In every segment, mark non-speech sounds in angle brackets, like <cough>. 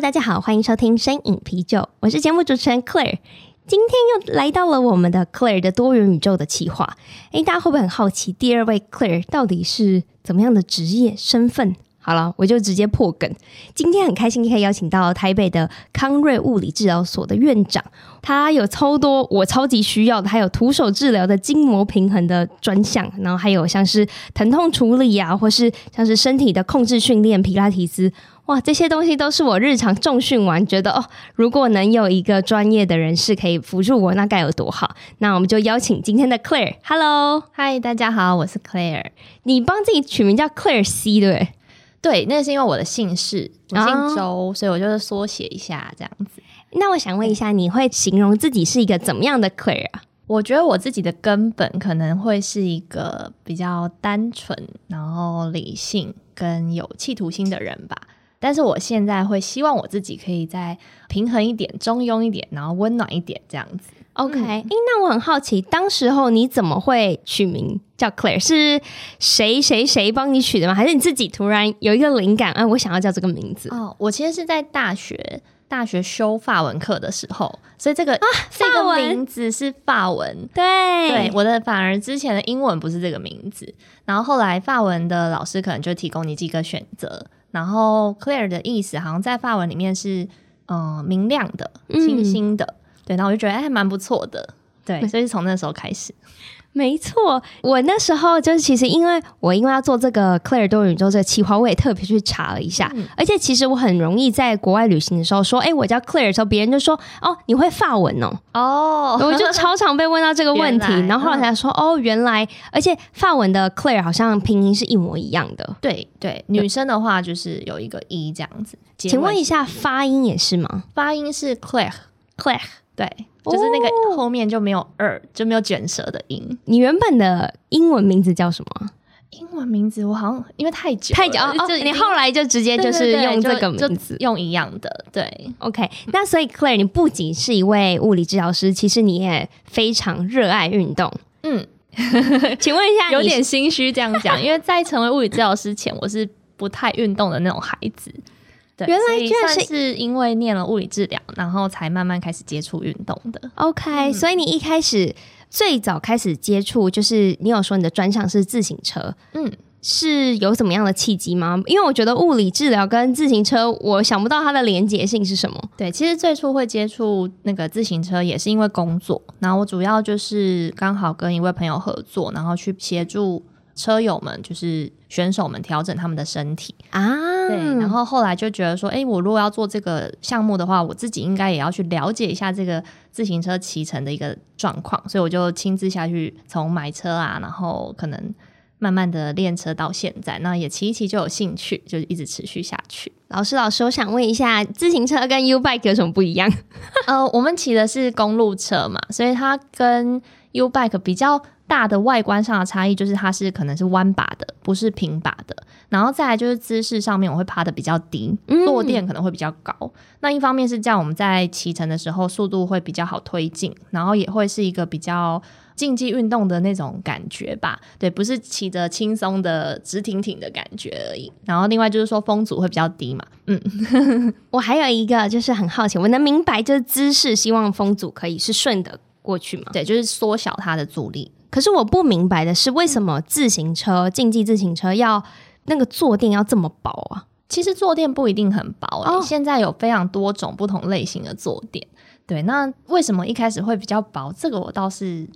大家好，欢迎收听声饮啤酒，我是节目主持人 Claire，今天又来到了我们的 Claire 的多元宇宙的企划。诶，大家会不会很好奇，第二位 Claire 到底是怎么样的职业身份？好了，我就直接破梗。今天很开心可以邀请到台北的康瑞物理治疗所的院长，他有超多我超级需要的，还有徒手治疗的筋膜平衡的专项，然后还有像是疼痛处理啊，或是像是身体的控制训练、皮拉提斯，哇，这些东西都是我日常重训完觉得哦，如果能有一个专业的人士可以辅助我，那该有多好。那我们就邀请今天的 Claire，Hello，嗨，大家好，我是 Claire。你帮自己取名叫 Claire C，对不对？对，那是因为我的姓氏，我姓周，哦、所以我就是缩写一下这样子。那我想问一下，你会形容自己是一个怎么样的 Claire 啊？我觉得我自己的根本可能会是一个比较单纯，然后理性跟有企图心的人吧。但是我现在会希望我自己可以再平衡一点、中庸一点，然后温暖一点这样子。OK，哎、嗯，那我很好奇，当时候你怎么会取名叫 Claire？是谁谁谁帮你取的吗？还是你自己突然有一个灵感？啊，我想要叫这个名字。哦，我其实是在大学大学修法文课的时候，所以这个啊，<laughs> 这个名字是法文。对对，我的反而之前的英文不是这个名字，然后后来法文的老师可能就提供你几个选择，然后 Claire 的意思好像在法文里面是嗯、呃、明亮的、清新的。嗯对，然后我就觉得哎，还蛮不错的，对，<laughs> 所以是从那时候开始。没错，我那时候就是其实因为我因为要做这个 Claire 多宇宙这个企划，我也特别去查了一下，嗯、而且其实我很容易在国外旅行的时候说，哎，我叫 Claire 的时候，别人就说，哦，你会法文哦，哦，我就超常被问到这个问题，<laughs> 然后后来才说，哦，原来，而且法文的 Claire 好像拼音是一模一样的，对对，女生的话就是有一个 e 这样子，请问一下发音也是吗？发音是 Claire，Claire，对。就是那个后面就没有二，就没有卷舌的音。你原本的英文名字叫什么？英文名字我好像因为太久太久哦，你后来就直接就是用这个名字，用一样的。对，OK。那所以 Claire，你不仅是一位物理治疗师，其实你也非常热爱运动。嗯，<laughs> 请问一下，有点心虚这样讲，因为在成为物理治疗师前，我是不太运动的那种孩子。对原来居然是，是因为念了物理治疗，然后才慢慢开始接触运动的。OK，、嗯、所以你一开始最早开始接触，就是你有说你的专项是自行车，嗯，是有什么样的契机吗？因为我觉得物理治疗跟自行车，我想不到它的连结性是什么。对，其实最初会接触那个自行车，也是因为工作，然后我主要就是刚好跟一位朋友合作，然后去协助。车友们就是选手们调整他们的身体啊，对，然后后来就觉得说，哎，我如果要做这个项目的话，我自己应该也要去了解一下这个自行车骑乘的一个状况，所以我就亲自下去，从买车啊，然后可能慢慢的练车到现在，那也骑一骑就有兴趣，就一直持续下去。老师，老师，我想问一下，自行车跟 U bike 有什么不一样？呃，我们骑的是公路车嘛，所以它跟 U bike 比较。大的外观上的差异就是它是可能是弯把的，不是平把的。然后再来就是姿势上面，我会趴的比较低，坐垫可能会比较高。嗯、那一方面是这样，我们在骑乘的时候速度会比较好推进，然后也会是一个比较竞技运动的那种感觉吧。对，不是骑着轻松的直挺挺的感觉而已。然后另外就是说风阻会比较低嘛。嗯，我还有一个就是很好奇，我能明白就是姿势，希望风阻可以是顺的过去吗？对，就是缩小它的阻力。可是我不明白的是，为什么自行车、竞技自行车要那个坐垫要这么薄啊？其实坐垫不一定很薄，欸，哦，现在有非常多种不同类型的坐垫。对，那为什么一开始会比较薄？这个我倒是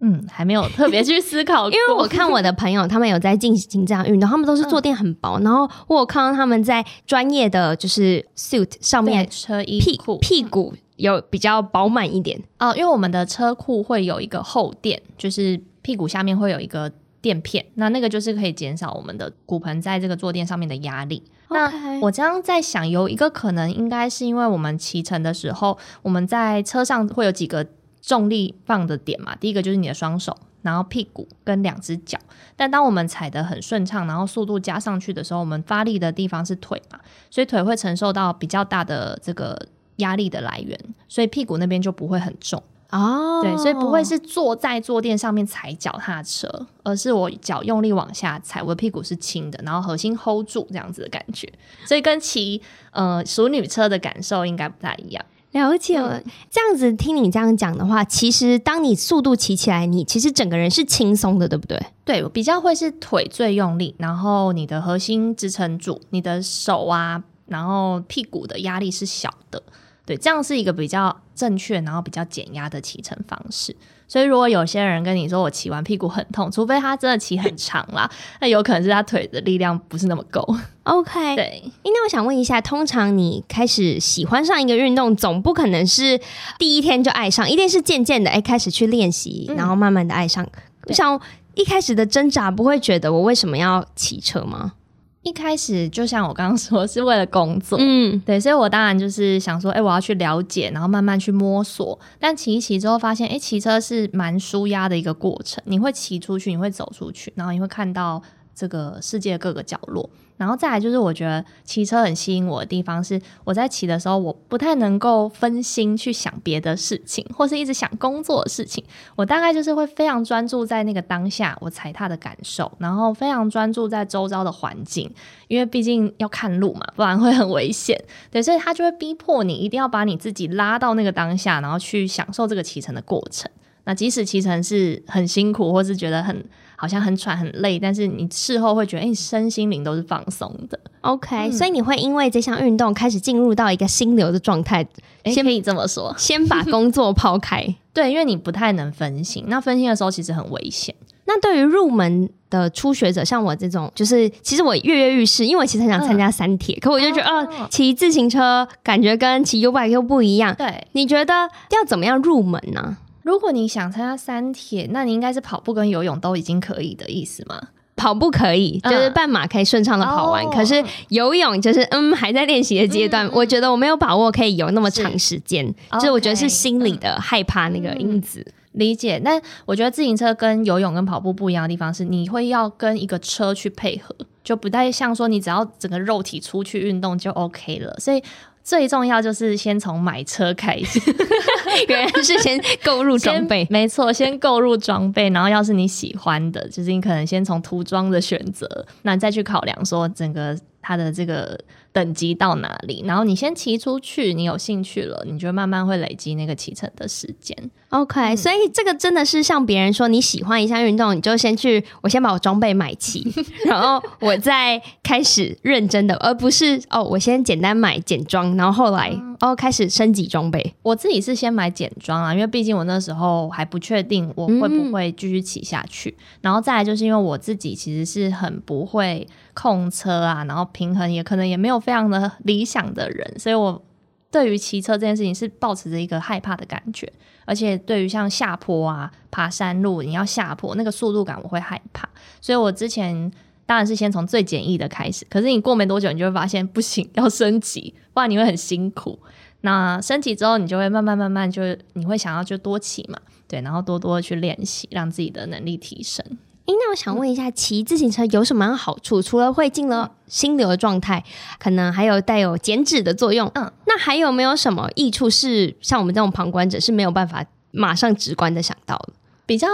嗯还没有特别去思考过。<laughs> 因为我看我的朋友他们有在进行这样运动，他们都是坐垫很薄，嗯、然后我有看到他们在专业的就是 suit 上面车衣屁股屁股。有比较饱满一点哦，因为我们的车库会有一个后垫，就是屁股下面会有一个垫片，那那个就是可以减少我们的骨盆在这个坐垫上面的压力。那我这样在想，有一个可能应该是因为我们骑乘的时候，我们在车上会有几个重力放的点嘛。第一个就是你的双手，然后屁股跟两只脚。但当我们踩得很顺畅，然后速度加上去的时候，我们发力的地方是腿嘛，所以腿会承受到比较大的这个压力的来源，所以屁股那边就不会很重。哦，oh. 对，所以不会是坐在坐垫上面踩脚踏车，而是我脚用力往下踩，我的屁股是轻的，然后核心 hold 住这样子的感觉，所以跟骑呃熟女车的感受应该不太一样。了解了，嗯、这样子听你这样讲的话，其实当你速度骑起来，你其实整个人是轻松的，对不对？对，我比较会是腿最用力，然后你的核心支撑住，你的手啊，然后屁股的压力是小的。对，这样是一个比较正确，然后比较减压的骑乘方式。所以，如果有些人跟你说我骑完屁股很痛，除非他真的骑很长啦，那有可能是他腿的力量不是那么够。<laughs> OK，对。那我想问一下，通常你开始喜欢上一个运动，总不可能是第一天就爱上，一定是渐渐的哎开始去练习，然后慢慢的爱上。嗯、像一开始的挣扎，不会觉得我为什么要骑车吗？一开始就像我刚刚说，是为了工作，嗯，对，所以我当然就是想说，哎、欸，我要去了解，然后慢慢去摸索。但骑一骑之后，发现，哎、欸，骑车是蛮舒压的一个过程。你会骑出去，你会走出去，然后你会看到这个世界各个角落。然后再来就是，我觉得骑车很吸引我的地方是，我在骑的时候，我不太能够分心去想别的事情，或是一直想工作的事情。我大概就是会非常专注在那个当下我踩踏的感受，然后非常专注在周遭的环境，因为毕竟要看路嘛，不然会很危险。对，所以他就会逼迫你一定要把你自己拉到那个当下，然后去享受这个骑乘的过程。那即使骑乘是很辛苦，或是觉得很。好像很喘很累，但是你事后会觉得，哎、欸，身心灵都是放松的。OK，、嗯、所以你会因为这项运动开始进入到一个心流的状态，先、欸、可以这么说，先把工作抛开。<laughs> 对，因为你不太能分心，那分心的时候其实很危险。那对于入门的初学者，像我这种，就是其实我跃跃欲试，因为我其实很想参加三铁，嗯、可我就觉得，哦，骑、呃、自行车感觉跟骑 U bike 又不一样。对，你觉得要怎么样入门呢？如果你想参加三铁，那你应该是跑步跟游泳都已经可以的意思吗？跑步可以，就是半马可以顺畅的跑完，嗯、可是游泳就是嗯还在练习的阶段。嗯、我觉得我没有把握可以游那么长时间，是就是我觉得是心理的害怕那个因子。嗯、理解，但我觉得自行车跟游泳跟跑步不一样的地方是，你会要跟一个车去配合，就不太像说你只要整个肉体出去运动就 OK 了，所以。最重要就是先从买车开始，<laughs> 原来是先购入装备，没错，先购入装备，然后要是你喜欢的，就是你可能先从涂装的选择，那再去考量说整个它的这个。等级到哪里？然后你先骑出去，你有兴趣了，你就慢慢会累积那个骑乘的时间。OK，、嗯、所以这个真的是像别人说，你喜欢一项运动，你就先去，我先把我装备买齐，<laughs> 然后我再开始认真的，而不是哦，我先简单买简装，然后后来、嗯、哦开始升级装备。我自己是先买简装啊，因为毕竟我那时候还不确定我会不会继续骑下去。嗯、然后再来就是因为我自己其实是很不会控车啊，然后平衡也可能也没有。非常的理想的人，所以我对于骑车这件事情是保持着一个害怕的感觉，而且对于像下坡啊、爬山路，你要下坡那个速度感，我会害怕。所以我之前当然是先从最简易的开始，可是你过没多久，你就会发现不行，要升级，不然你会很辛苦。那升级之后，你就会慢慢慢慢就你会想要就多骑嘛，对，然后多多的去练习，让自己的能力提升。那我想问一下，骑自行车有什么样好处？除了会进了心流的状态，可能还有带有减脂的作用。嗯，那还有没有什么益处是像我们这种旁观者是没有办法马上直观的想到的？比较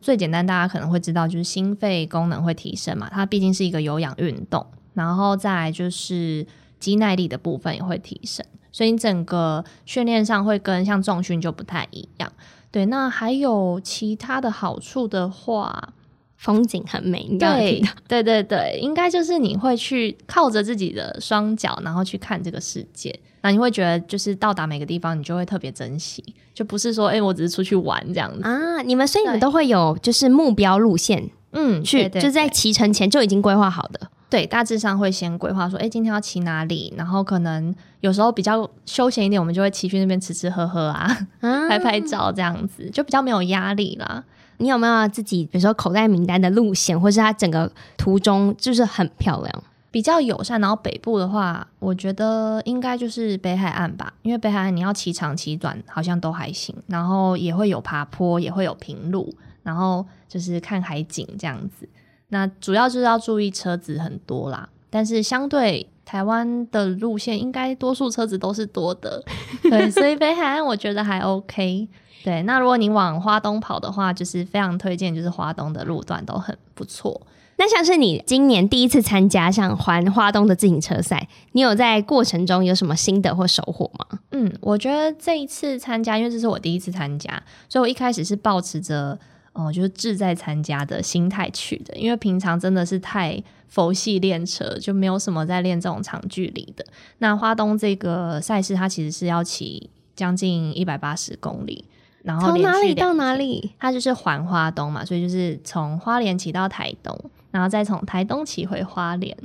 最简单，大家可能会知道，就是心肺功能会提升嘛。它毕竟是一个有氧运动，然后再来就是肌耐力的部分也会提升，所以你整个训练上会跟像重训就不太一样。对，那还有其他的好处的话。风景很美，对对对对，应该就是你会去靠着自己的双脚，然后去看这个世界，那你会觉得就是到达每个地方，你就会特别珍惜，就不是说哎、欸，我只是出去玩这样子啊。你们所以你们都会有就是目标路线，嗯，去就在骑乘前就已经规划好的，对，大致上会先规划说，哎、欸，今天要骑哪里，然后可能有时候比较休闲一点，我们就会骑去那边吃吃喝喝啊，<laughs> 拍拍照这样子，就比较没有压力啦。你有没有自己，比如说口袋名单的路线，或是它整个途中就是很漂亮？比较友善，然后北部的话，我觉得应该就是北海岸吧，因为北海岸你要骑长骑短好像都还行，然后也会有爬坡，也会有平路，然后就是看海景这样子。那主要就是要注意车子很多啦，但是相对台湾的路线，应该多数车子都是多的，<laughs> 对，所以北海岸我觉得还 OK。对，那如果你往花东跑的话，就是非常推荐，就是花东的路段都很不错。那像是你今年第一次参加像环花东的自行车赛，你有在过程中有什么心得或收获吗？嗯，我觉得这一次参加，因为这是我第一次参加，所以我一开始是抱持着哦、呃，就是志在参加的心态去的。因为平常真的是太佛系练车，就没有什么在练这种长距离的。那花东这个赛事，它其实是要骑将近一百八十公里，然后从哪里到哪里？它就是环花东嘛，所以就是从花莲骑到台东。然后再从台东骑回花莲，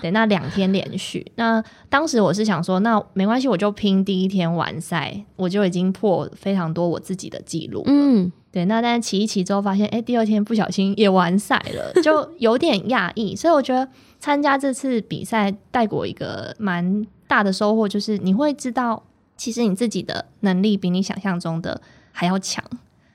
对，那两天连续。那当时我是想说，那没关系，我就拼第一天完赛，我就已经破非常多我自己的记录。嗯，对。那但是骑一骑之后发现，哎，第二天不小心也完赛了，就有点讶异。所以我觉得参加这次比赛带给我一个蛮大的收获，就是你会知道，其实你自己的能力比你想象中的还要强。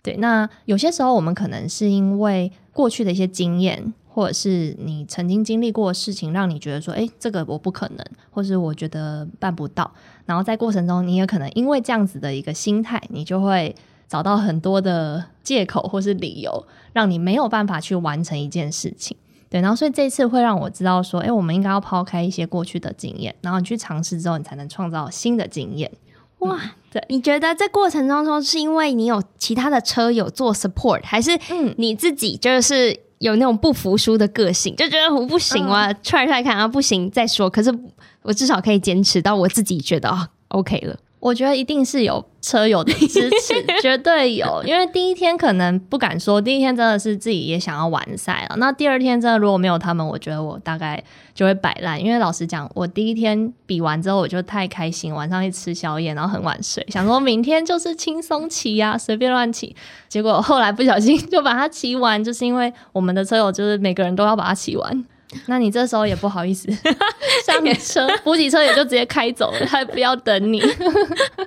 对，那有些时候我们可能是因为过去的一些经验。或者是你曾经经历过的事情，让你觉得说，诶，这个我不可能，或是我觉得办不到。然后在过程中，你也可能因为这样子的一个心态，你就会找到很多的借口或是理由，让你没有办法去完成一件事情。对，然后所以这次会让我知道说，诶，我们应该要抛开一些过去的经验，然后你去尝试之后，你才能创造新的经验。哇，对，你觉得这过程当中是因为你有其他的车友做 support，还是嗯你自己就是？有那种不服输的个性，就觉得我不行啊，try try 看啊，不行再说。可是我至少可以坚持到我自己觉得啊，OK 了。我觉得一定是有车友的支持，<laughs> 绝对有。因为第一天可能不敢说，第一天真的是自己也想要完赛了。那第二天真的如果没有他们，我觉得我大概就会摆烂。因为老实讲，我第一天比完之后我就太开心，晚上一吃宵夜，然后很晚睡，想说明天就是轻松骑呀，随便乱骑。结果后来不小心就把它骑完，就是因为我们的车友就是每个人都要把它骑完。那你这时候也不好意思 <laughs> 上车，补给车也就直接开走了，他也不要等你，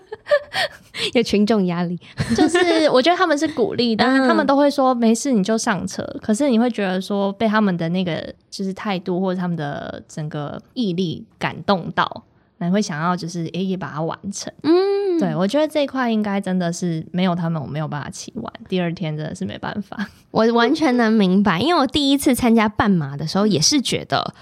<laughs> 有群众压力。就是我觉得他们是鼓励，但是他们都会说没事你就上车。可是你会觉得说被他们的那个就是态度或者他们的整个毅力感动到。你会想要就是诶也把它完成，嗯，对，我觉得这一块应该真的是没有他们我没有办法骑完，第二天真的是没办法。我完全能明白，因为我第一次参加半马的时候也是觉得。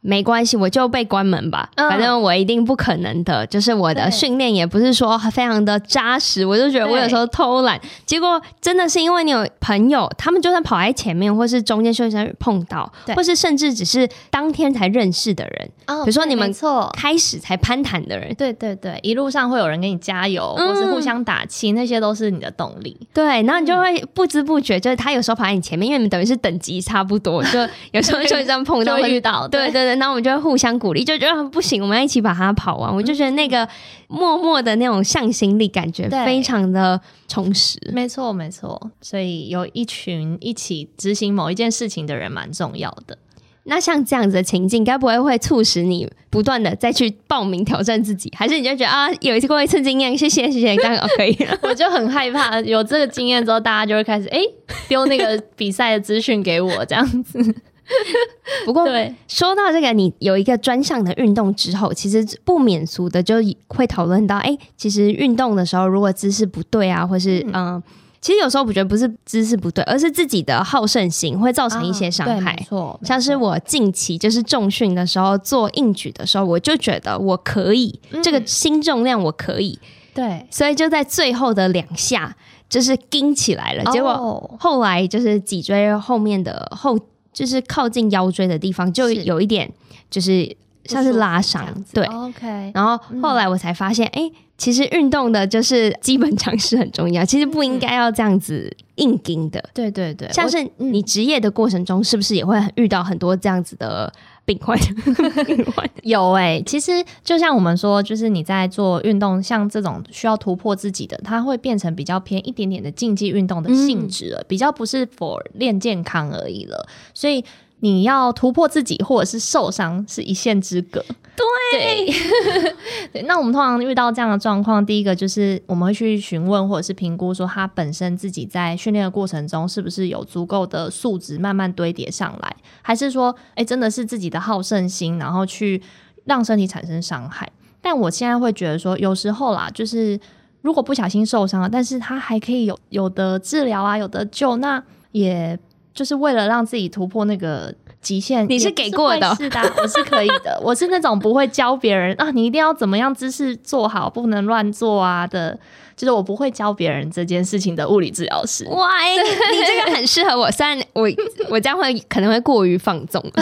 没关系，我就被关门吧。嗯、反正我一定不可能的。就是我的训练也不是说非常的扎实，我就觉得我有时候偷懒。结果真的是因为你有朋友，他们就算跑在前面，或是中间休息站碰到，或是甚至只是当天才认识的人，哦、比如说你们错开始才攀谈的人，对对对，一路上会有人给你加油，或是互相打气，嗯、那些都是你的动力。对，然后你就会不知不觉，就是他有时候跑在你前面，因为你们等于是等级差不多，就有时候休息站碰到会 <laughs> 遇到，对对对。那我们就会互相鼓励，就觉得不行，我们要一起把它跑完。我就觉得那个默默的那种向心力，感觉非常的充实。没错，没错。所以有一群一起执行某一件事情的人蛮重要的。那像这样子的情境，该不会会促使你不断的再去报名挑战自己？还是你就觉得啊，有一次过一次经验，谢谢谢谢，刚好可以了。我就很害怕有这个经验之后，大家就会开始哎丢那个比赛的资讯给我，这样子。<laughs> 不过，对。说到这个，你有一个专项的运动之后，其实不免俗的就会讨论到，哎、欸，其实运动的时候，如果姿势不对啊，或是嗯、呃，其实有时候我觉得不是姿势不对，而是自己的好胜心会造成一些伤害。错，像是我近期就是重训的时候做硬举的时候，我就觉得我可以，嗯、这个新重量我可以，对，所以就在最后的两下就是撑起来了，结果后来就是脊椎后面的后。就是靠近腰椎的地方，就有一点，就是像是拉伤，对。OK。然后后来我才发现，哎、嗯欸，其实运动的就是基本常识很重要，其实不应该要这样子硬盯的。对对对，像是你职业的过程中，是不是也会遇到很多这样子的 <laughs> 病患。有哎、欸，其实就像我们说，就是你在做运动，像这种需要突破自己的，它会变成比较偏一点点的竞技运动的性质了，嗯、比较不是 for 练健康而已了。所以你要突破自己，或者是受伤，是一线之隔。<laughs> 对，那我们通常遇到这样的状况，第一个就是我们会去询问或者是评估，说他本身自己在训练的过程中是不是有足够的素质慢慢堆叠上来，还是说，哎，真的是自己的好胜心，然后去让身体产生伤害。但我现在会觉得说，有时候啦，就是如果不小心受伤了，但是他还可以有有的治疗啊，有的救，那也就是为了让自己突破那个。极限你是给过的，是的，我是可以的。<laughs> 我是那种不会教别人啊，你一定要怎么样姿势做好，不能乱做啊的。就是我不会教别人这件事情的物理治疗师。哇，你 <laughs> 这个很适合我。虽然我我这样会可能会过于放纵，<laughs>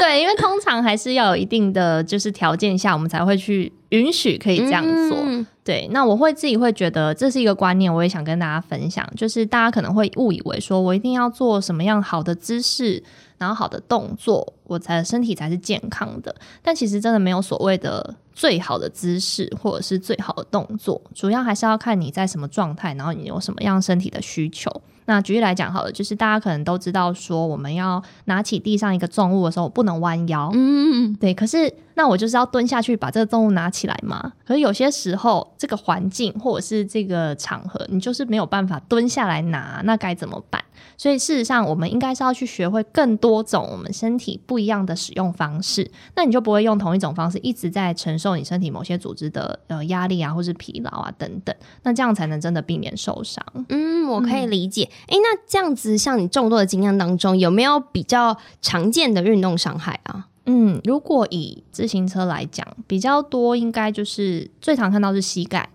对，因为通常还是要有一定的就是条件下，我们才会去允许可以这样做。嗯、对，那我会自己会觉得这是一个观念，我也想跟大家分享。就是大家可能会误以为说我一定要做什么样好的姿势。然后好的动作，我才身体才是健康的。但其实真的没有所谓的最好的姿势，或者是最好的动作，主要还是要看你在什么状态，然后你有什么样身体的需求。那举例来讲，好了，就是大家可能都知道，说我们要拿起地上一个重物的时候，不能弯腰。嗯，对。可是，那我就是要蹲下去把这个重物拿起来嘛。可是有些时候，这个环境或者是这个场合，你就是没有办法蹲下来拿，那该怎么办？所以，事实上，我们应该是要去学会更多种我们身体不一样的使用方式。那你就不会用同一种方式一直在承受你身体某些组织的呃压力啊，或是疲劳啊等等。那这样才能真的避免受伤。嗯，我可以理解。哎、嗯，那这样子，像你众多的经验当中，有没有比较常见的运动伤害啊？嗯，如果以自行车来讲，比较多应该就是最常看到是膝盖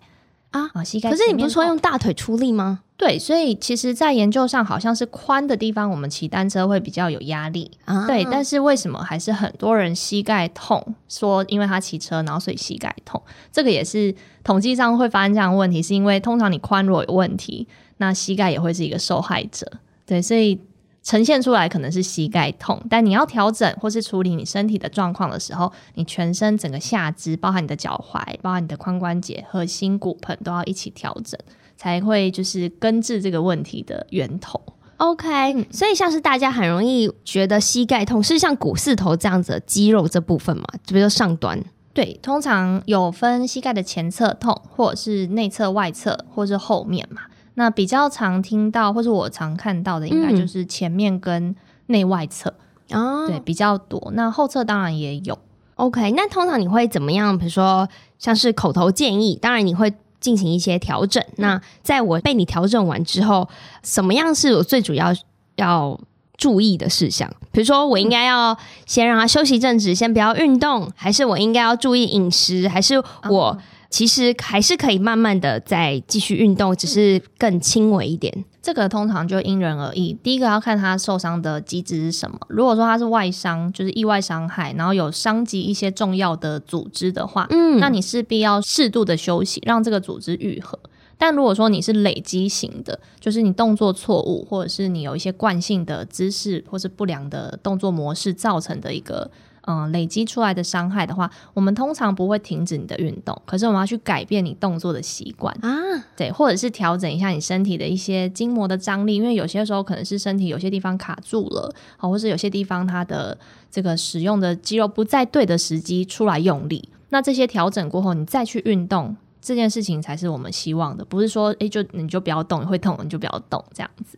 啊啊，膝盖。可是你不是说用大腿出力吗？对，所以其实，在研究上，好像是宽的地方，我们骑单车会比较有压力。啊、对，但是为什么还是很多人膝盖痛？说因为他骑车，然后所以膝盖痛。这个也是统计上会发生这样的问题，是因为通常你髋如果有问题，那膝盖也会是一个受害者。对，所以呈现出来可能是膝盖痛，但你要调整或是处理你身体的状况的时候，你全身整个下肢，包含你的脚踝，包含你的髋关节、核心、骨盆，都要一起调整。才会就是根治这个问题的源头。OK，所以像是大家很容易觉得膝盖痛，是像股四头这样子肌肉这部分嘛？比如说上端。对，通常有分膝盖的前侧痛，或者是内侧、外侧，或者是后面嘛。那比较常听到，或是我常看到的，应该就是前面跟内外侧哦，嗯、对，比较多。那后侧当然也有。OK，那通常你会怎么样？比如说像是口头建议，当然你会。进行一些调整。那在我被你调整完之后，什么样是我最主要要注意的事项？比如说，我应该要先让他休息一阵子，先不要运动，还是我应该要注意饮食，还是我其实还是可以慢慢的再继续运动，只是更轻微一点？这个通常就因人而异。第一个要看他受伤的机制是什么。如果说他是外伤，就是意外伤害，然后有伤及一些重要的组织的话，嗯，那你势必要适度的休息，让这个组织愈合。但如果说你是累积型的，就是你动作错误，或者是你有一些惯性的姿势，或是不良的动作模式造成的一个。嗯，累积出来的伤害的话，我们通常不会停止你的运动，可是我们要去改变你动作的习惯啊，对，或者是调整一下你身体的一些筋膜的张力，因为有些时候可能是身体有些地方卡住了，好，或是有些地方它的这个使用的肌肉不在对的时机出来用力，那这些调整过后，你再去运动，这件事情才是我们希望的，不是说诶，就你就不要动，你会痛你就不要动这样子。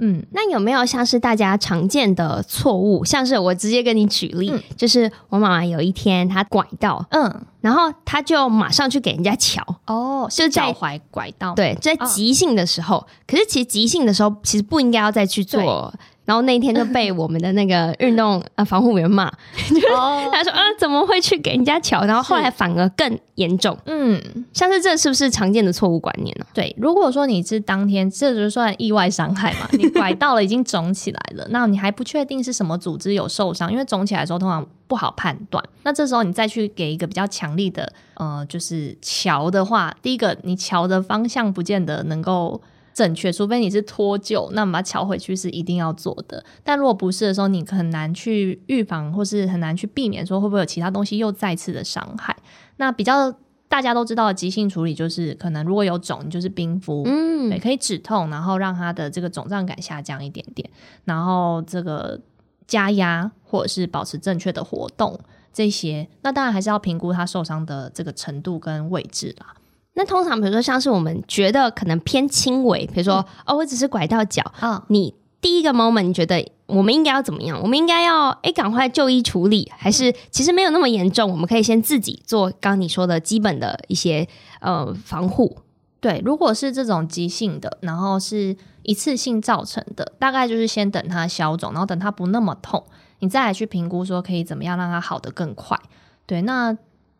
嗯，那有没有像是大家常见的错误？像是我直接跟你举例，嗯、就是我妈妈有一天她拐到，嗯，然后她就马上去给人家瞧，哦，就脚踝拐到，对，在急性的时候，哦、可是其实急性的时候其实不应该要再去做。然后那一天就被我们的那个运动呃防护员骂，<laughs> 他说啊怎么会去给人家瞧？然后后来反而更严重。嗯，像是这是不是常见的错误观念呢？对，如果说你是当天这就算意外伤害嘛，<laughs> 你拐到了已经肿起来了，那你还不确定是什么组织有受伤，因为肿起来的时候通常不好判断。那这时候你再去给一个比较强力的呃就是乔的话，第一个你乔的方向不见得能够。正确，除非你是脱臼，那么把它乔回去是一定要做的。但如果不是的时候，你很难去预防，或是很难去避免说会不会有其他东西又再次的伤害。那比较大家都知道的急性处理就是，可能如果有肿，你就是冰敷，嗯，对，可以止痛，然后让它的这个肿胀感下降一点点，然后这个加压或者是保持正确的活动这些，那当然还是要评估它受伤的这个程度跟位置啦。那通常比如说像是我们觉得可能偏轻微，比如说、嗯、哦，我只是拐到脚，啊、哦，你第一个 moment 你觉得我们应该要怎么样？我们应该要诶赶快就医处理，还是其实没有那么严重？我们可以先自己做刚刚你说的基本的一些呃防护。对，如果是这种急性的，然后是一次性造成的，大概就是先等它消肿，然后等它不那么痛，你再来去评估说可以怎么样让它好得更快。对，那。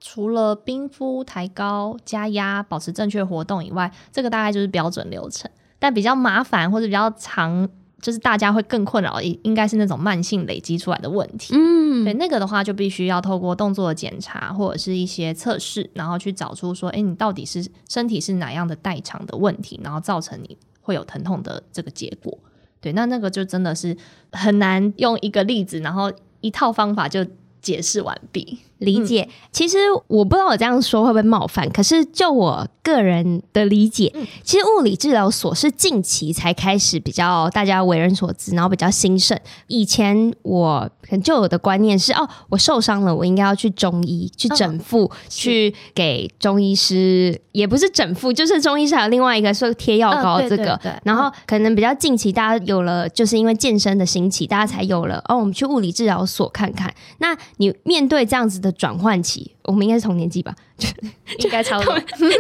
除了冰敷、抬高、加压、保持正确活动以外，这个大概就是标准流程。但比较麻烦或者比较长，就是大家会更困扰，应应该是那种慢性累积出来的问题。嗯，对，那个的话就必须要透过动作的检查或者是一些测试，然后去找出说，哎，你到底是身体是哪样的代偿的问题，然后造成你会有疼痛的这个结果。对，那那个就真的是很难用一个例子，然后一套方法就解释完毕。理解，其实我不知道我这样说会不会冒犯，可是就我个人的理解，其实物理治疗所是近期才开始比较大家为人所知，然后比较兴盛。以前我可能就有的观念是，哦，我受伤了，我应该要去中医去整复，哦、去给中医师，也不是整复，就是中医师还有另外一个说贴药膏这个。哦、对对对，然后可能比较近期大家有了，就是因为健身的兴起，大家才有了哦，我们去物理治疗所看看。那你面对这样子的。转换期，我们应该是同年纪吧？就 <laughs> 应该差不多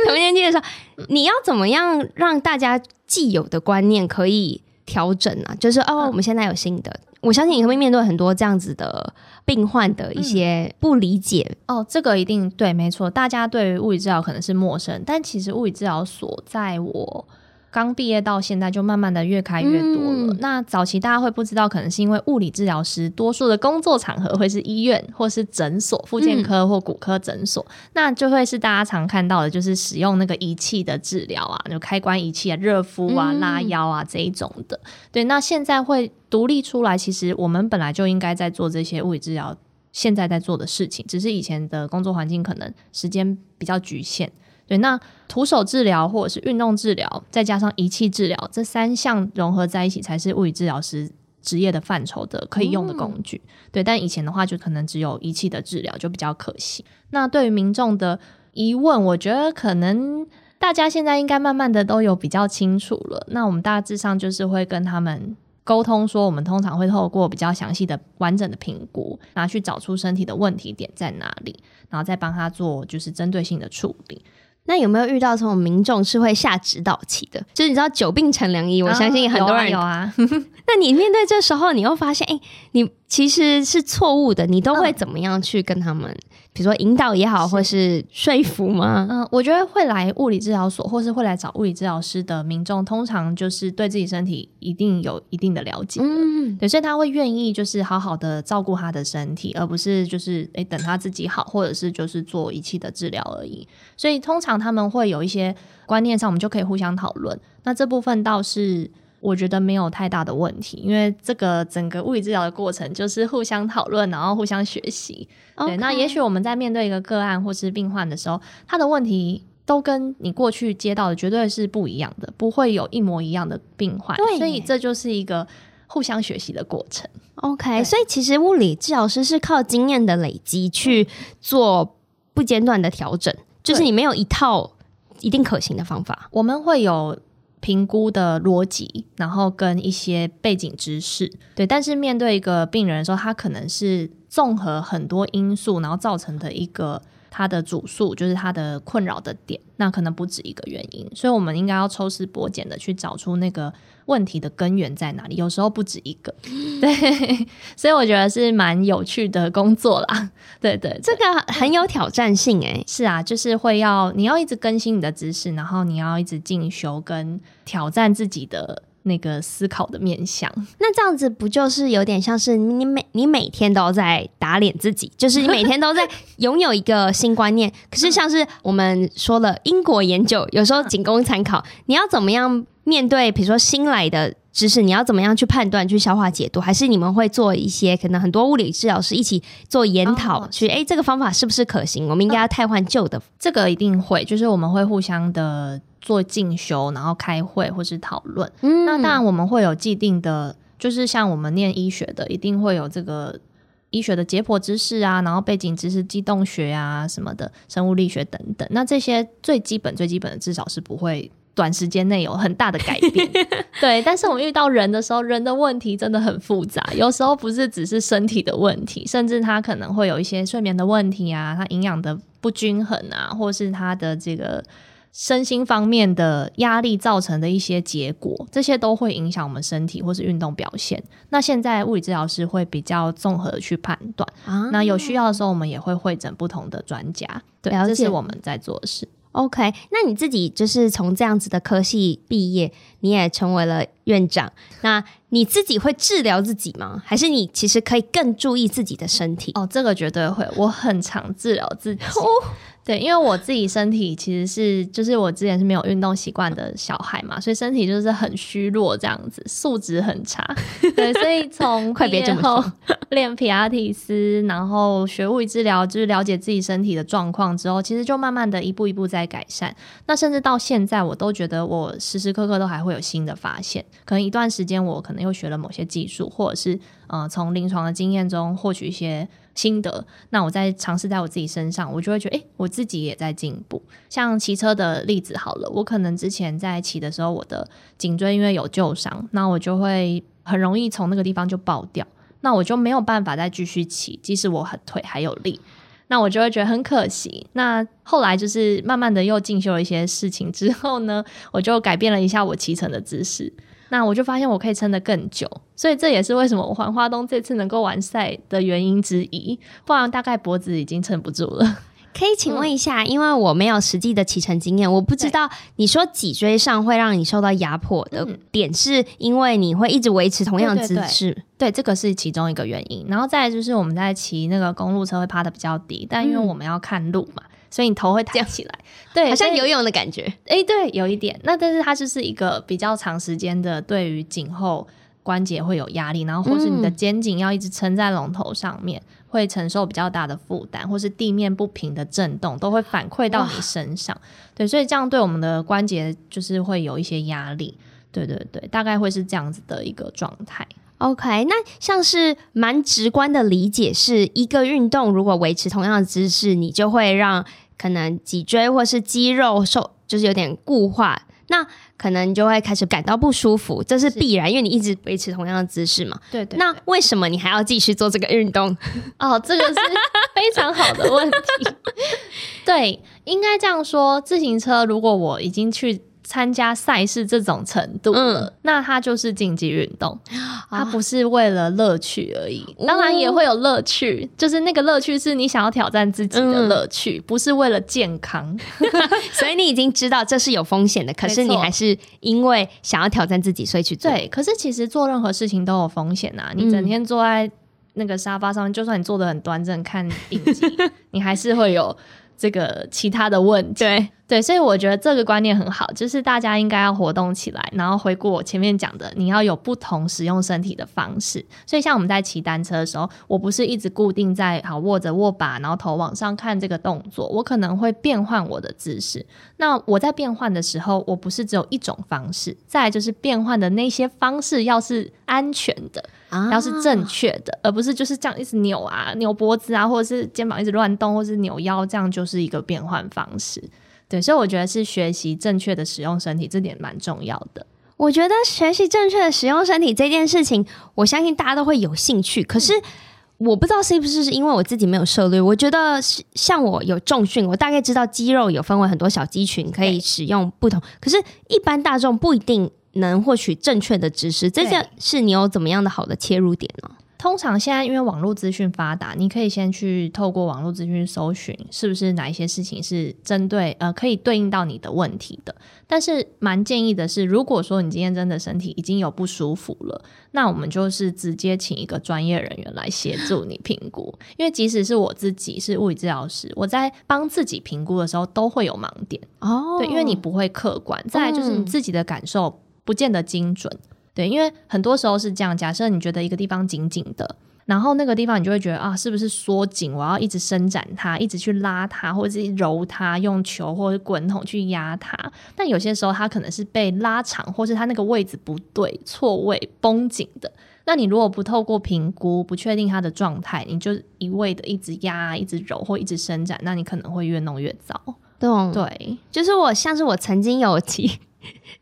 同年纪的时候，你要怎么样让大家既有的观念可以调整啊？就是哦，我们现在有新的，嗯、我相信你会面对很多这样子的病患的一些不理解、嗯、哦。这个一定对，没错，大家对于物理治疗可能是陌生，但其实物理治疗所在我。刚毕业到现在，就慢慢的越开越多了。嗯、那早期大家会不知道，可能是因为物理治疗师多数的工作场合会是医院或是诊所，复健科或骨科诊所，嗯、那就会是大家常看到的，就是使用那个仪器的治疗啊，就开关仪器啊、热敷啊、拉腰啊这一种的。对，那现在会独立出来，其实我们本来就应该在做这些物理治疗，现在在做的事情，只是以前的工作环境可能时间比较局限。对，那徒手治疗或者是运动治疗，再加上仪器治疗，这三项融合在一起，才是物理治疗师职业的范畴的可以用的工具。嗯、对，但以前的话，就可能只有仪器的治疗，就比较可惜。那对于民众的疑问，我觉得可能大家现在应该慢慢的都有比较清楚了。那我们大致上就是会跟他们沟通说，我们通常会透过比较详细的、完整的评估，然后去找出身体的问题点在哪里，然后再帮他做就是针对性的处理。那有没有遇到这种民众是会下指导棋的？就是你知道久病成良医，我相信很多人有啊。<laughs> 那你面对这时候，你又发现，哎、欸，你其实是错误的，你都会怎么样去跟他们？比如说引导也好，或是说服吗？嗯，我觉得会来物理治疗所，或是会来找物理治疗师的民众，通常就是对自己身体一定有一定的了解。嗯，对，所以他会愿意就是好好的照顾他的身体，而不是就是诶等他自己好，或者是就是做仪器的治疗而已。所以通常他们会有一些观念上，我们就可以互相讨论。那这部分倒是。我觉得没有太大的问题，因为这个整个物理治疗的过程就是互相讨论，然后互相学习。对，那也许我们在面对一个个案或是病患的时候，他的问题都跟你过去接到的绝对是不一样的，不会有一模一样的病患。对，所以这就是一个互相学习的过程。OK，所以其实物理治疗师是靠经验的累积去做不间断的调整，就是你没有一套一定可行的方法，我们会有。评估的逻辑，然后跟一些背景知识，对。但是面对一个病人的时候，他可能是综合很多因素，然后造成的一个他的主诉，就是他的困扰的点，那可能不止一个原因。所以，我们应该要抽丝剥茧的去找出那个问题的根源在哪里。有时候不止一个，<laughs> 对。所以，我觉得是蛮有趣的工作啦。<laughs> 对对，对，这个很有挑战性诶、欸。是啊，就是会要你要一直更新你的知识，然后你要一直进修跟挑战自己的那个思考的面向。那这样子不就是有点像是你每你每天都在打脸自己，就是你每天都在 <laughs> 拥有一个新观念。可是像是我们说了因果研究，有时候仅供参考。你要怎么样面对，比如说新来的知识，你要怎么样去判断、去消化、解读？还是你们会做一些可能很多物理治疗师一起做研讨，哦、去哎、欸，这个方法是不是可行？我们应该要汰换旧的、嗯。这个一定会，就是我们会互相的。做进修，然后开会或是讨论。嗯，那当然我们会有既定的，就是像我们念医学的，一定会有这个医学的解剖知识啊，然后背景知识、机动学啊什么的，生物力学等等。那这些最基本、最基本的，至少是不会短时间内有很大的改变。<laughs> 对，但是我们遇到人的时候，人的问题真的很复杂，有时候不是只是身体的问题，甚至他可能会有一些睡眠的问题啊，他营养的不均衡啊，或是他的这个。身心方面的压力造成的一些结果，这些都会影响我们身体或是运动表现。那现在物理治疗师会比较综合的去判断，啊，那有需要的时候，我们也会会诊不同的专家。对，这是我们在做的事。OK，那你自己就是从这样子的科系毕业，你也成为了院长。那你自己会治疗自己吗？还是你其实可以更注意自己的身体？哦，这个绝对会，我很常治疗自己。哦对，因为我自己身体其实是，就是我之前是没有运动习惯的小孩嘛，所以身体就是很虚弱这样子，素质很差。对，所以 <laughs> 从毕业后练皮拉提斯，然后学物理治疗，就是了解自己身体的状况之后，其实就慢慢的一步一步在改善。那甚至到现在，我都觉得我时时刻刻都还会有新的发现。可能一段时间我可能又学了某些技术，或者是呃从临床的经验中获取一些。心得，那我在尝试在我自己身上，我就会觉得，诶、我自己也在进步。像骑车的例子好了，我可能之前在骑的时候，我的颈椎因为有旧伤，那我就会很容易从那个地方就爆掉，那我就没有办法再继续骑，即使我很腿还有力，那我就会觉得很可惜。那后来就是慢慢的又进修了一些事情之后呢，我就改变了一下我骑乘的姿势。那我就发现我可以撑得更久，所以这也是为什么我环花东这次能够完赛的原因之一。不然大概脖子已经撑不住了。可以请问一下，嗯、因为我没有实际的骑乘经验，我不知道你说脊椎上会让你受到压迫的点，是因为你会一直维持同样的姿势？对，对，对，对，这个是其中一个原因。然后再来就是我们在骑那个公路车会趴的比较低，但因为我们要看路嘛。嗯所以你头会抬起来，<laughs> 对，好像游泳的感觉。哎、欸，对，有一点。那但是它就是一个比较长时间的，对于颈后关节会有压力，然后或是你的肩颈要一直撑在龙头上面，嗯、会承受比较大的负担，或是地面不平的震动都会反馈到你身上。对，所以这样对我们的关节就是会有一些压力。对对对，大概会是这样子的一个状态。OK，那像是蛮直观的理解，是一个运动如果维持同样的姿势，你就会让。可能脊椎或是肌肉受就是有点固化，那可能你就会开始感到不舒服，这是必然，因为你一直维持同样的姿势嘛。对，对对。那为什么你还要继续做这个运动？<laughs> 哦，这个是非常好的问题。<laughs> 对，应该这样说，自行车如果我已经去。参加赛事这种程度了，嗯、那它就是竞技运动，它不是为了乐趣而已。当然也会有乐趣，就是那个乐趣是你想要挑战自己的乐趣，嗯、不是为了健康。<laughs> 所以你已经知道这是有风险的，可是你还是因为想要挑战自己，所以去做。对，可是其实做任何事情都有风险啊！你整天坐在那个沙发上面，就算你坐的很端正看影集，<laughs> 你还是会有。这个其他的问题，对对，所以我觉得这个观念很好，就是大家应该要活动起来，然后回顾我前面讲的，你要有不同使用身体的方式。所以像我们在骑单车的时候，我不是一直固定在好握着握把，然后头往上看这个动作，我可能会变换我的姿势。那我在变换的时候，我不是只有一种方式，再来就是变换的那些方式要是安全的。要是正确的，而不是就是这样一直扭啊、扭脖子啊，或者是肩膀一直乱动，或是扭腰，这样就是一个变换方式。对，所以我觉得是学习正确的使用身体，这点蛮重要的。我觉得学习正确的使用身体这件事情，我相信大家都会有兴趣。可是我不知道是不是因为我自己没有涉猎。我觉得像我有重训，我大概知道肌肉有分为很多小肌群，可以使用不同。可是，一般大众不一定能获取正确的知识，这件事你有怎么样的好的切入点呢？通常现在因为网络资讯发达，你可以先去透过网络资讯搜寻，是不是哪一些事情是针对呃可以对应到你的问题的。但是蛮建议的是，如果说你今天真的身体已经有不舒服了，那我们就是直接请一个专业人员来协助你评估。因为即使是我自己是物理治疗师，我在帮自己评估的时候都会有盲点哦。对，因为你不会客观，再来就是你自己的感受不见得精准。对，因为很多时候是这样。假设你觉得一个地方紧紧的，然后那个地方你就会觉得啊，是不是缩紧？我要一直伸展它，一直去拉它，或者是揉它，用球或者滚筒去压它。但有些时候它可能是被拉长，或是它那个位置不对、错位、绷紧的。那你如果不透过评估，不确定它的状态，你就一味的一直压、一直揉或一直伸展，那你可能会越弄越糟。对，对，就是我像是我曾经有骑。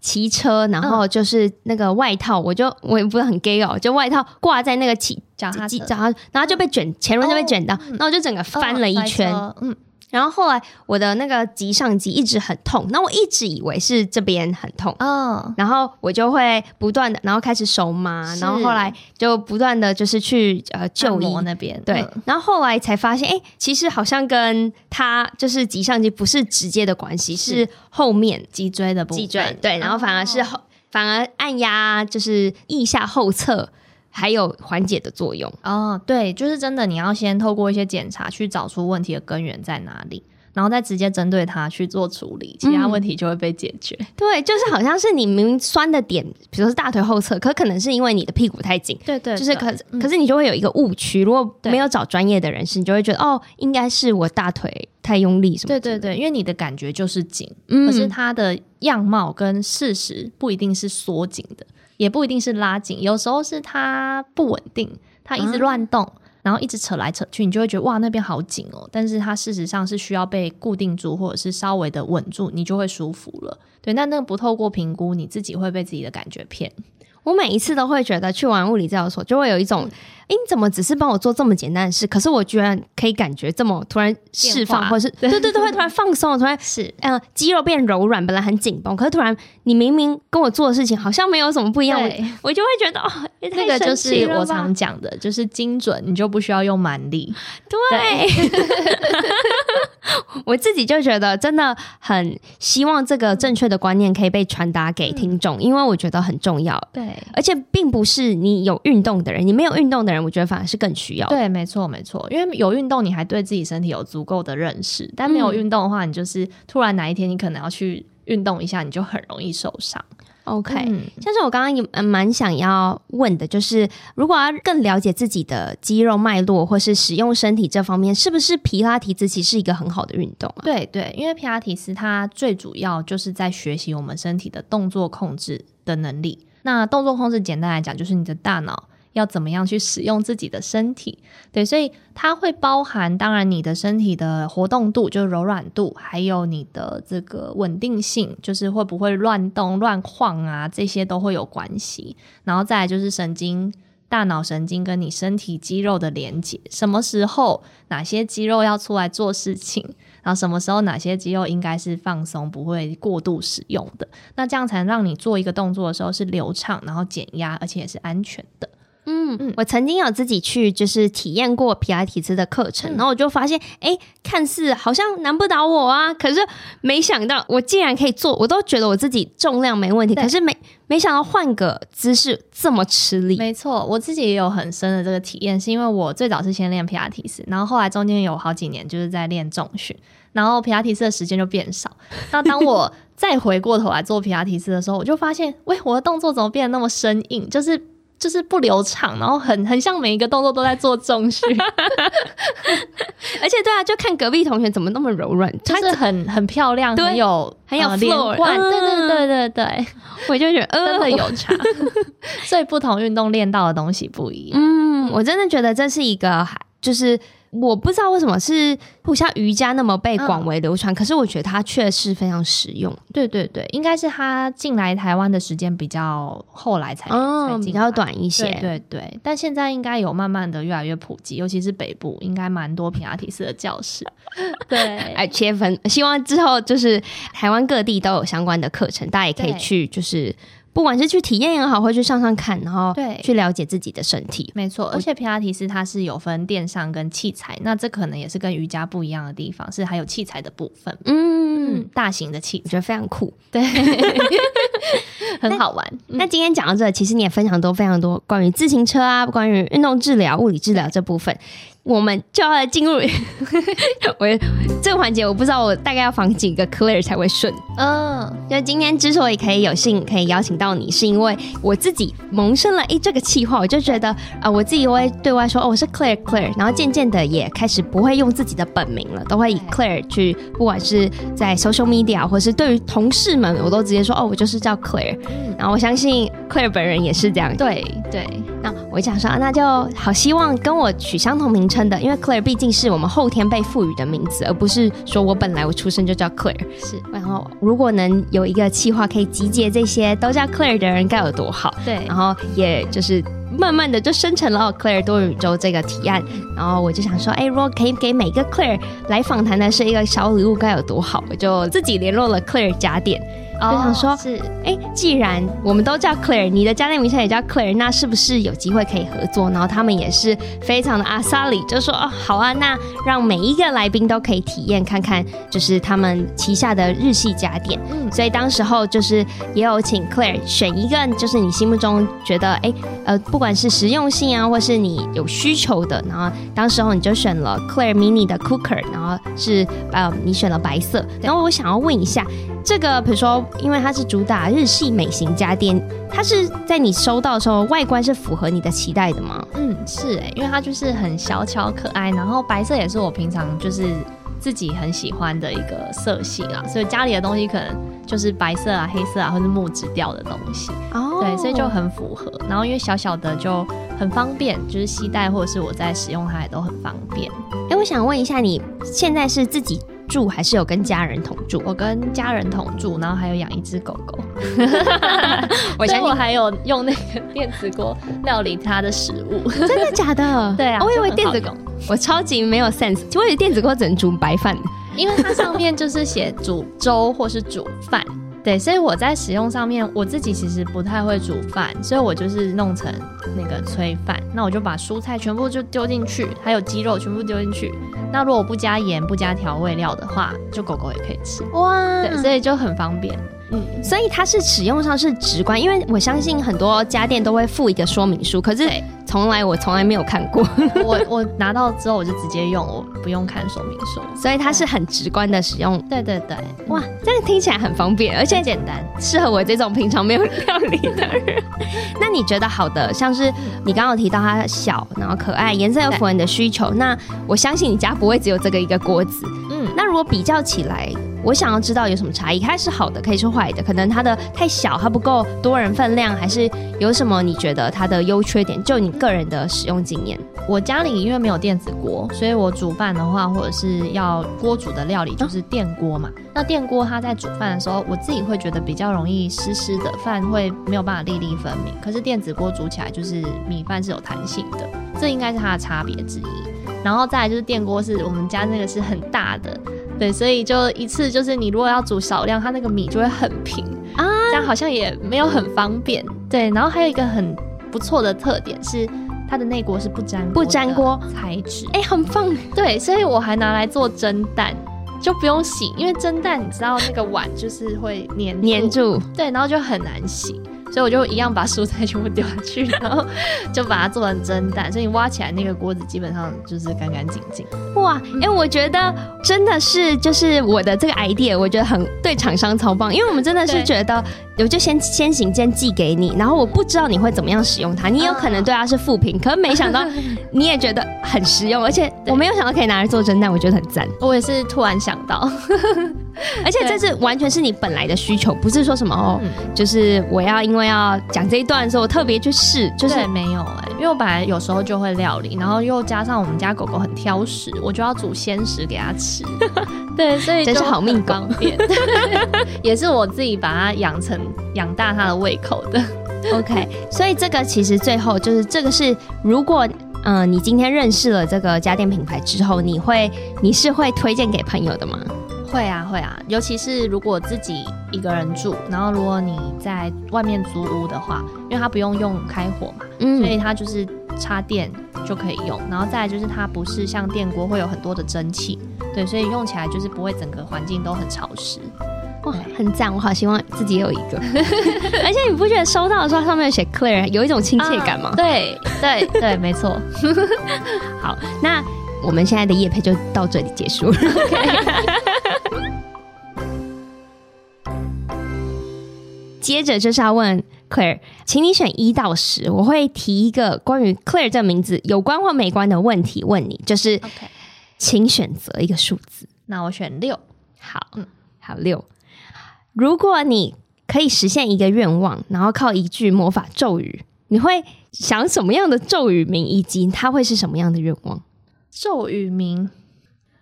骑车，然后就是那个外套，我就我也不是很 gay 哦，就外套挂在那个骑脚踏脚踏，然后就被卷，前轮就被卷到，然后就整个翻了一圈，嗯。然后后来我的那个棘上肌一直很痛，那我一直以为是这边很痛，嗯，然后我就会不断的，然后开始手麻，然后后来就不断的就是去呃就医那边，对，然后后来才发现，哎，其实好像跟他就是棘上肌不是直接的关系，是后面脊椎的部分，脊椎对，然后反而是后反而按压就是腋下后侧。还有缓解的作用哦，对，就是真的，你要先透过一些检查去找出问题的根源在哪里，然后再直接针对它去做处理，其他问题就会被解决。嗯、对，就是好像是你明明酸的点，比如说是大腿后侧，可可能是因为你的屁股太紧，对，对对，就是可可是你就会有一个误区，如果没有找专业的人士，你就会觉得哦，应该是我大腿太用力什么。对对对，因为你的感觉就是紧，嗯、可是它的样貌跟事实不一定是缩紧的。也不一定是拉紧，有时候是它不稳定，它一直乱动，啊、然后一直扯来扯去，你就会觉得哇，那边好紧哦。但是它事实上是需要被固定住，或者是稍微的稳住，你就会舒服了。对，那那个不透过评估，你自己会被自己的感觉骗。我每一次都会觉得去完物理治疗所，就会有一种。哎你怎么只是帮我做这么简单的事？可是我居然可以感觉这么突然释放，或是对对对，会 <laughs> 突然放松，突然是嗯肌肉变柔软，本来很紧绷，可是突然你明明跟我做的事情好像没有什么不一样，我我就会觉得哦，那个就是我常讲的，就是精准，你就不需要用蛮力。对，<laughs> <laughs> 我自己就觉得真的很希望这个正确的观念可以被传达给听众，因为我觉得很重要。对，而且并不是你有运动的人，你没有运动的人。我觉得反而是更需要。对，没错，没错。因为有运动，你还对自己身体有足够的认识；但没有运动的话，你就是突然哪一天你可能要去运动一下，你就很容易受伤。OK，嗯，像是我刚刚也蛮想要问的，就是如果要更了解自己的肌肉脉络，或是使用身体这方面，是不是皮拉提斯其实是一个很好的运动啊？对对，因为皮拉提斯它最主要就是在学习我们身体的动作控制的能力。那动作控制简单来讲，就是你的大脑。要怎么样去使用自己的身体？对，所以它会包含，当然你的身体的活动度，就是柔软度，还有你的这个稳定性，就是会不会乱动、乱晃啊，这些都会有关系。然后再来就是神经、大脑神经跟你身体肌肉的连接，什么时候哪些肌肉要出来做事情，然后什么时候哪些肌肉应该是放松，不会过度使用的，那这样才能让你做一个动作的时候是流畅，然后减压，而且也是安全的。嗯嗯，我曾经有自己去就是体验过皮拉提斯的课程，嗯、然后我就发现，哎、欸，看似好像难不倒我啊，可是没想到我竟然可以做，我都觉得我自己重量没问题，可是没没想到换个姿势这么吃力。没错，我自己也有很深的这个体验，是因为我最早是先练皮拉提斯，然后后来中间有好几年就是在练重训，然后皮拉提斯的时间就变少。那当我再回过头来做皮拉提斯的时候，我就发现，喂，我的动作怎么变得那么生硬？就是。就是不流畅，然后很很像每一个动作都在做重训，<laughs> 而且对啊，就看隔壁同学怎么那么柔软，就是很很漂亮，很有很有连贯，对对对对对，<laughs> 我就觉得真的有差，所以不同运动练到的东西不一样。嗯，我真的觉得这是一个就是。我不知道为什么是不像瑜伽那么被广为流传，嗯、可是我觉得它确实非常实用。对对对，应该是它进来台湾的时间比较后来才，嗯、才比较短一些。对对对，但现在应该有慢慢的越来越普及，尤其是北部应该蛮多皮拉提斯的教室。<laughs> 对，哎，切分，希望之后就是台湾各地都有相关的课程，大家也可以去就是。不管是去体验也好，或去上上看，然后对去了解自己的身体。没错，而且皮拉提斯它是有分电商跟器材，那这可能也是跟瑜伽不一样的地方，是还有器材的部分。嗯，嗯，大型的器材，我觉得非常酷，对，<laughs> 很好玩。那，嗯、那今天讲到这，其实你也分享都非常多关于自行车啊，关于运动治疗、物理治疗这部分。我们就要来进入 <laughs> 我这个环节，我不知道我大概要访几个 Claire 才会顺。嗯，就今天之所以可以有幸可以邀请到你，是因为我自己萌生了诶这个企划，我就觉得啊、呃，我自己会对外说哦，我是 Claire Claire，然后渐渐的也开始不会用自己的本名了，都会以 Claire 去，不管是在 social media 或是对于同事们，我都直接说哦，我就是叫 Claire。然后我相信 Claire 本人也是这样。对对，那我想说，那就好希望跟我取相同名。称的，因为 Claire 毕竟是我们后天被赋予的名字，而不是说我本来我出生就叫 Claire。是，然后如果能有一个企划可以集结这些都叫 Claire 的人，该有多好。对，然后也就是慢慢的就生成了哦 Claire 多宇宙这个提案。然后我就想说，哎，如果可以给每个 Claire 来访谈的是一个小礼物，该有多好？我就自己联络了 Claire 家电。就想说，是哎，既然我们都叫 Claire，你的家电名称也叫 Claire，那是不是有机会可以合作？然后他们也是非常的阿萨里，就说哦，好啊，那让每一个来宾都可以体验看看，就是他们旗下的日系家电。嗯，所以当时候就是也有请 Claire 选一个，就是你心目中觉得哎，呃，不管是实用性啊，或是你有需求的，然后当时候你就选了 Claire Mini 的 Cooker，然后是呃，你选了白色。然后我想要问一下。这个比如说，因为它是主打日系美型家电，它是在你收到的时候，外观是符合你的期待的吗？嗯，是哎，因为它就是很小巧可爱，然后白色也是我平常就是自己很喜欢的一个色系啊，所以家里的东西可能就是白色啊、黑色啊，或是木质调的东西哦，对，所以就很符合。然后因为小小的就很方便，就是携带或者是我在使用它也都很方便。哎，我想问一下，你现在是自己住还是有跟家人同住？我跟家人同住，然后还有养一只狗狗。<laughs> 我相信我还有用那个电子锅料理它的食物。真的假的？<laughs> 对啊，我以为电子锅，我超级没有 sense。我以为电子锅只能煮白饭，因为它上面就是写煮粥或是煮饭。对，所以我在使用上面，我自己其实不太会煮饭，所以我就是弄成那个炊饭。那我就把蔬菜全部就丢进去，还有鸡肉全部丢进去。那如果不加盐、不加调味料的话，就狗狗也可以吃。哇，对，所以就很方便。嗯，所以它是使用上是直观，因为我相信很多家电都会附一个说明书，可是从来我从来没有看过。<laughs> 我我拿到之后我就直接用，我不用看说明书，所以它是很直观的使用。对对对，哇，这个听起来很方便，而且简单，适合我这种平常没有料理的人。<laughs> 那你觉得好的，像是你刚刚有提到它小，然后可爱，颜色又符合你的需求，那我相信你家不会只有这个一个锅子。嗯，那如果比较起来。我想要知道有什么差异，它是好的，可以是坏的，可能它的太小，它不够多人分量，还是有什么你觉得它的优缺点？就你个人的使用经验。我家里因为没有电子锅，所以我煮饭的话，或者是要锅煮的料理，就是电锅嘛。那电锅它在煮饭的时候，我自己会觉得比较容易湿湿的，饭会没有办法粒粒分明。可是电子锅煮起来就是米饭是有弹性的，这应该是它的差别之一。然后再来就是电锅是我们家那个是很大的。对，所以就一次就是你如果要煮少量，它那个米就会很平啊，这样好像也没有很方便。对，然后还有一个很不错的特点是它的内锅是不粘不粘锅材质，哎、欸，很棒。对，所以我还拿来做蒸蛋，就不用洗，因为蒸蛋你知道那个碗就是会粘粘住，对，然后就很难洗。所以我就一样把蔬菜全部丢下去，然后就把它做成蒸蛋。所以你挖起来那个锅子基本上就是干干净净。哇，哎、欸，我觉得真的是就是我的这个 idea，我觉得很对厂商超棒，因为我们真的是觉得，我就先先行先寄给你，然后我不知道你会怎么样使用它，你有可能对它是负评，可是没想到 <laughs> 你也觉得很实用，而且我没有想到可以拿来做蒸蛋，我觉得很赞。我也是突然想到。<laughs> 而且这是完全是你本来的需求，不是说什么哦，嗯、就是我要因为要讲这一段的时候，我特别去试，就是没有哎、欸，因为我本来有时候就会料理，然后又加上我们家狗狗很挑食，我就要煮鲜食给它吃，<laughs> 对，所以就真是好命狗，也是我自己把它养成养大它的胃口的。OK，所以这个其实最后就是这个是，如果嗯、呃、你今天认识了这个家电品牌之后，你会你是会推荐给朋友的吗？会啊，会啊，尤其是如果自己一个人住，然后如果你在外面租屋的话，因为它不用用开火嘛，嗯，所以它就是插电就可以用。然后再来就是它不是像电锅会有很多的蒸汽，对，所以用起来就是不会整个环境都很潮湿。哇，很赞！我好希望自己有一个。<laughs> 而且你不觉得收到的时候上面写 Claire 有一种亲切感吗？啊、对对对，没错。<laughs> 好，那我们现在的夜配就到这里结束了。<laughs> 接着就是要问 Claire，请你选一到十，我会提一个关于 Claire 这名字有关或没关的问题问你，就是请选择一个数字。那我选六。好，嗯，好六。如果你可以实现一个愿望，然后靠一句魔法咒语，你会想什么样的咒语名，以及它会是什么样的愿望？咒语名，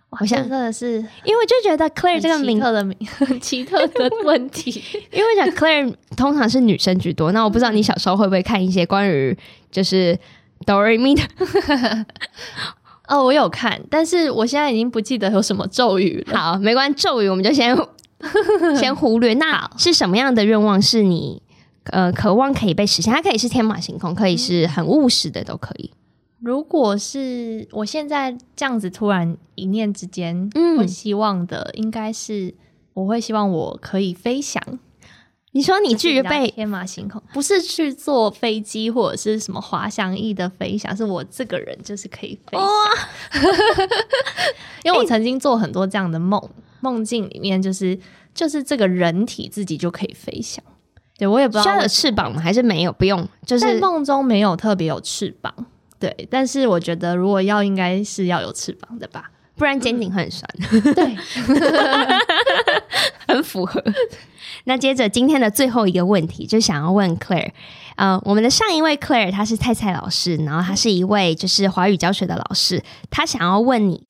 我想真的是，因为我就觉得 Claire 这个名特的名很 <laughs> 奇特的问题，<laughs> 因为讲 Claire 通常是女生居多，那我不知道你小时候会不会看一些关于就是哆瑞咪的？<laughs> 哦，我有看，但是我现在已经不记得有什么咒语了。好，没关系，咒语我们就先。先忽略，那是什么样的愿望是你呃渴望可以被实现？它可以是天马行空，可以是很务实的，都可以。如果是我现在这样子突然一念之间，嗯，我希望的应该是我会希望我可以飞翔。你说你具备天马行空，不是去坐飞机或者是什么滑翔翼的飞翔，是我这个人就是可以飞翔。<laughs> 因为我曾经做很多这样的梦。梦境里面就是就是这个人体自己就可以飞翔，对，我也不知道需要有翅膀吗？还是没有？不用，就是在梦中没有特别有翅膀，对。但是我觉得如果要，应该是要有翅膀的吧，不然肩颈很酸。嗯、对，<laughs> <laughs> 很符合。那接着今天的最后一个问题，就想要问 Claire，呃，我们的上一位 Claire 她是蔡蔡老师，然后她是一位就是华语教学的老师，她想要问你。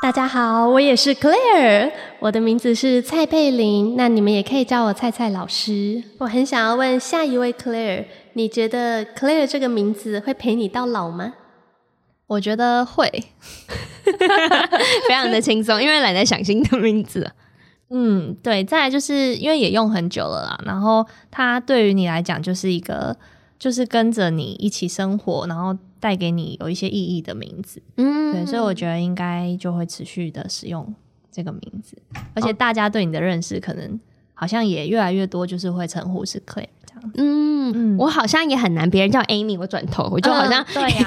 大家好，我也是 Claire，我的名字是蔡佩玲，那你们也可以叫我蔡蔡老师。我很想要问下一位 Claire，你觉得 Claire 这个名字会陪你到老吗？我觉得会，<laughs> 非常的轻松，因为懒得想新的名字。嗯，对，再来就是因为也用很久了啦，然后它对于你来讲就是一个，就是跟着你一起生活，然后。带给你有一些意义的名字，嗯，对，所以我觉得应该就会持续的使用这个名字，而且大家对你的认识可能好像也越来越多，就是会称呼是 Claire。嗯嗯，我好像也很难，别人叫 Amy，我转头我就好像、呃、对呀、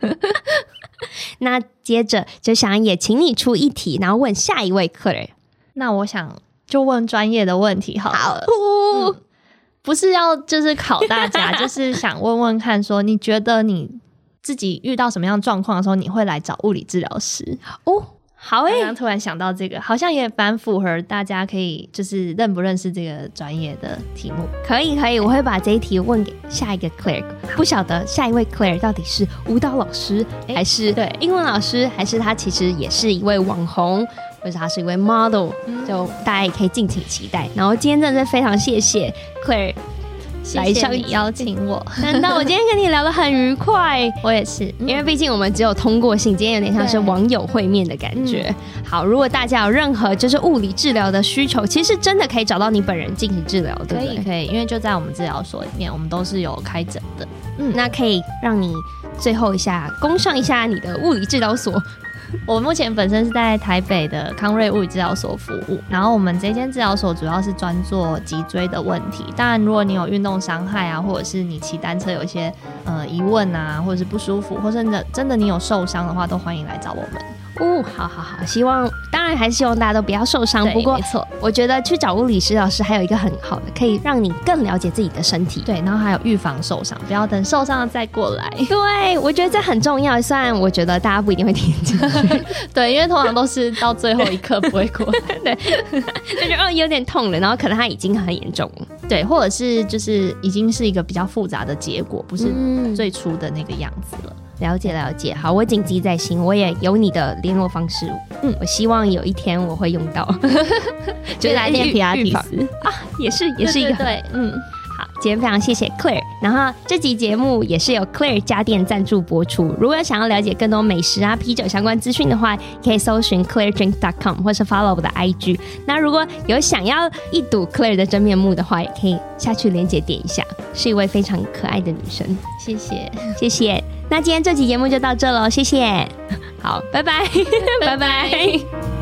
啊。<laughs> 那接着就想也请你出一题，然后问下一位 Claire。那我想就问专业的问题好了。好嗯不是要就是考大家，<laughs> 就是想问问看，说你觉得你自己遇到什么样状况的时候，你会来找物理治疗师哦？好诶，刚刚突然想到这个，好像也蛮符合大家可以就是认不认识这个专业的题目。可以可以，我会把这一题问给下一个 Claire。不晓得下一位 Claire 到底是舞蹈老师，还是对英文老师，还是他其实也是一位网红？或者他是一位 model，就大家也可以敬请期待。然后今天真的是非常谢谢 Claire 来邀请我，<laughs> 难道我今天跟你聊得很愉快？我也是，因为毕竟我们只有通过信，今天有点像是网友会面的感觉。好，如果大家有任何就是物理治疗的需求，其实真的可以找到你本人进行治疗，对不对？可以，可以，因为就在我们治疗所里面，我们都是有开诊的。嗯，那可以让你最后一下攻上一下你的物理治疗所。<laughs> 我目前本身是在台北的康瑞物理治疗所服务，然后我们这间治疗所主要是专做脊椎的问题。当然，如果你有运动伤害啊，或者是你骑单车有一些呃疑问啊，或者是不舒服，或者真的真的你有受伤的话，都欢迎来找我们。哦，好好好，希望然还是希望大家都不要受伤。不过，没错，我觉得去找物理师老师还有一个很好的，可以让你更了解自己的身体。对，然后还有预防受伤，不要等受伤了再过来。<laughs> 对，我觉得这很重要。虽然我觉得大家不一定会听进去，<laughs> 对，因为通常都是到最后一刻不会过来。<laughs> 对，就觉得哦有点痛了，然后可能他已经很严重了。对，或者是就是已经是一个比较复杂的结果，不是最初的那个样子了。嗯了解了解，好，我谨记在心，我也有你的联络方式，嗯，我希望有一天我会用到，<laughs> 就来练皮拉提斯啊，也是也是一个对，嗯，好，今天非常谢谢 Claire，然后这集节目也是由 Claire 家电赞助播出。如果想要了解更多美食啊、啤酒相关资讯的话，可以搜寻 ClaireDrink.com 或是 follow 我的 IG。那如果有想要一睹 Claire 的真面目的话，也可以下去连接点一下，是一位非常可爱的女生。谢谢，谢谢。那今天这集节目就到这喽，谢谢。好，拜拜，<laughs> 拜拜。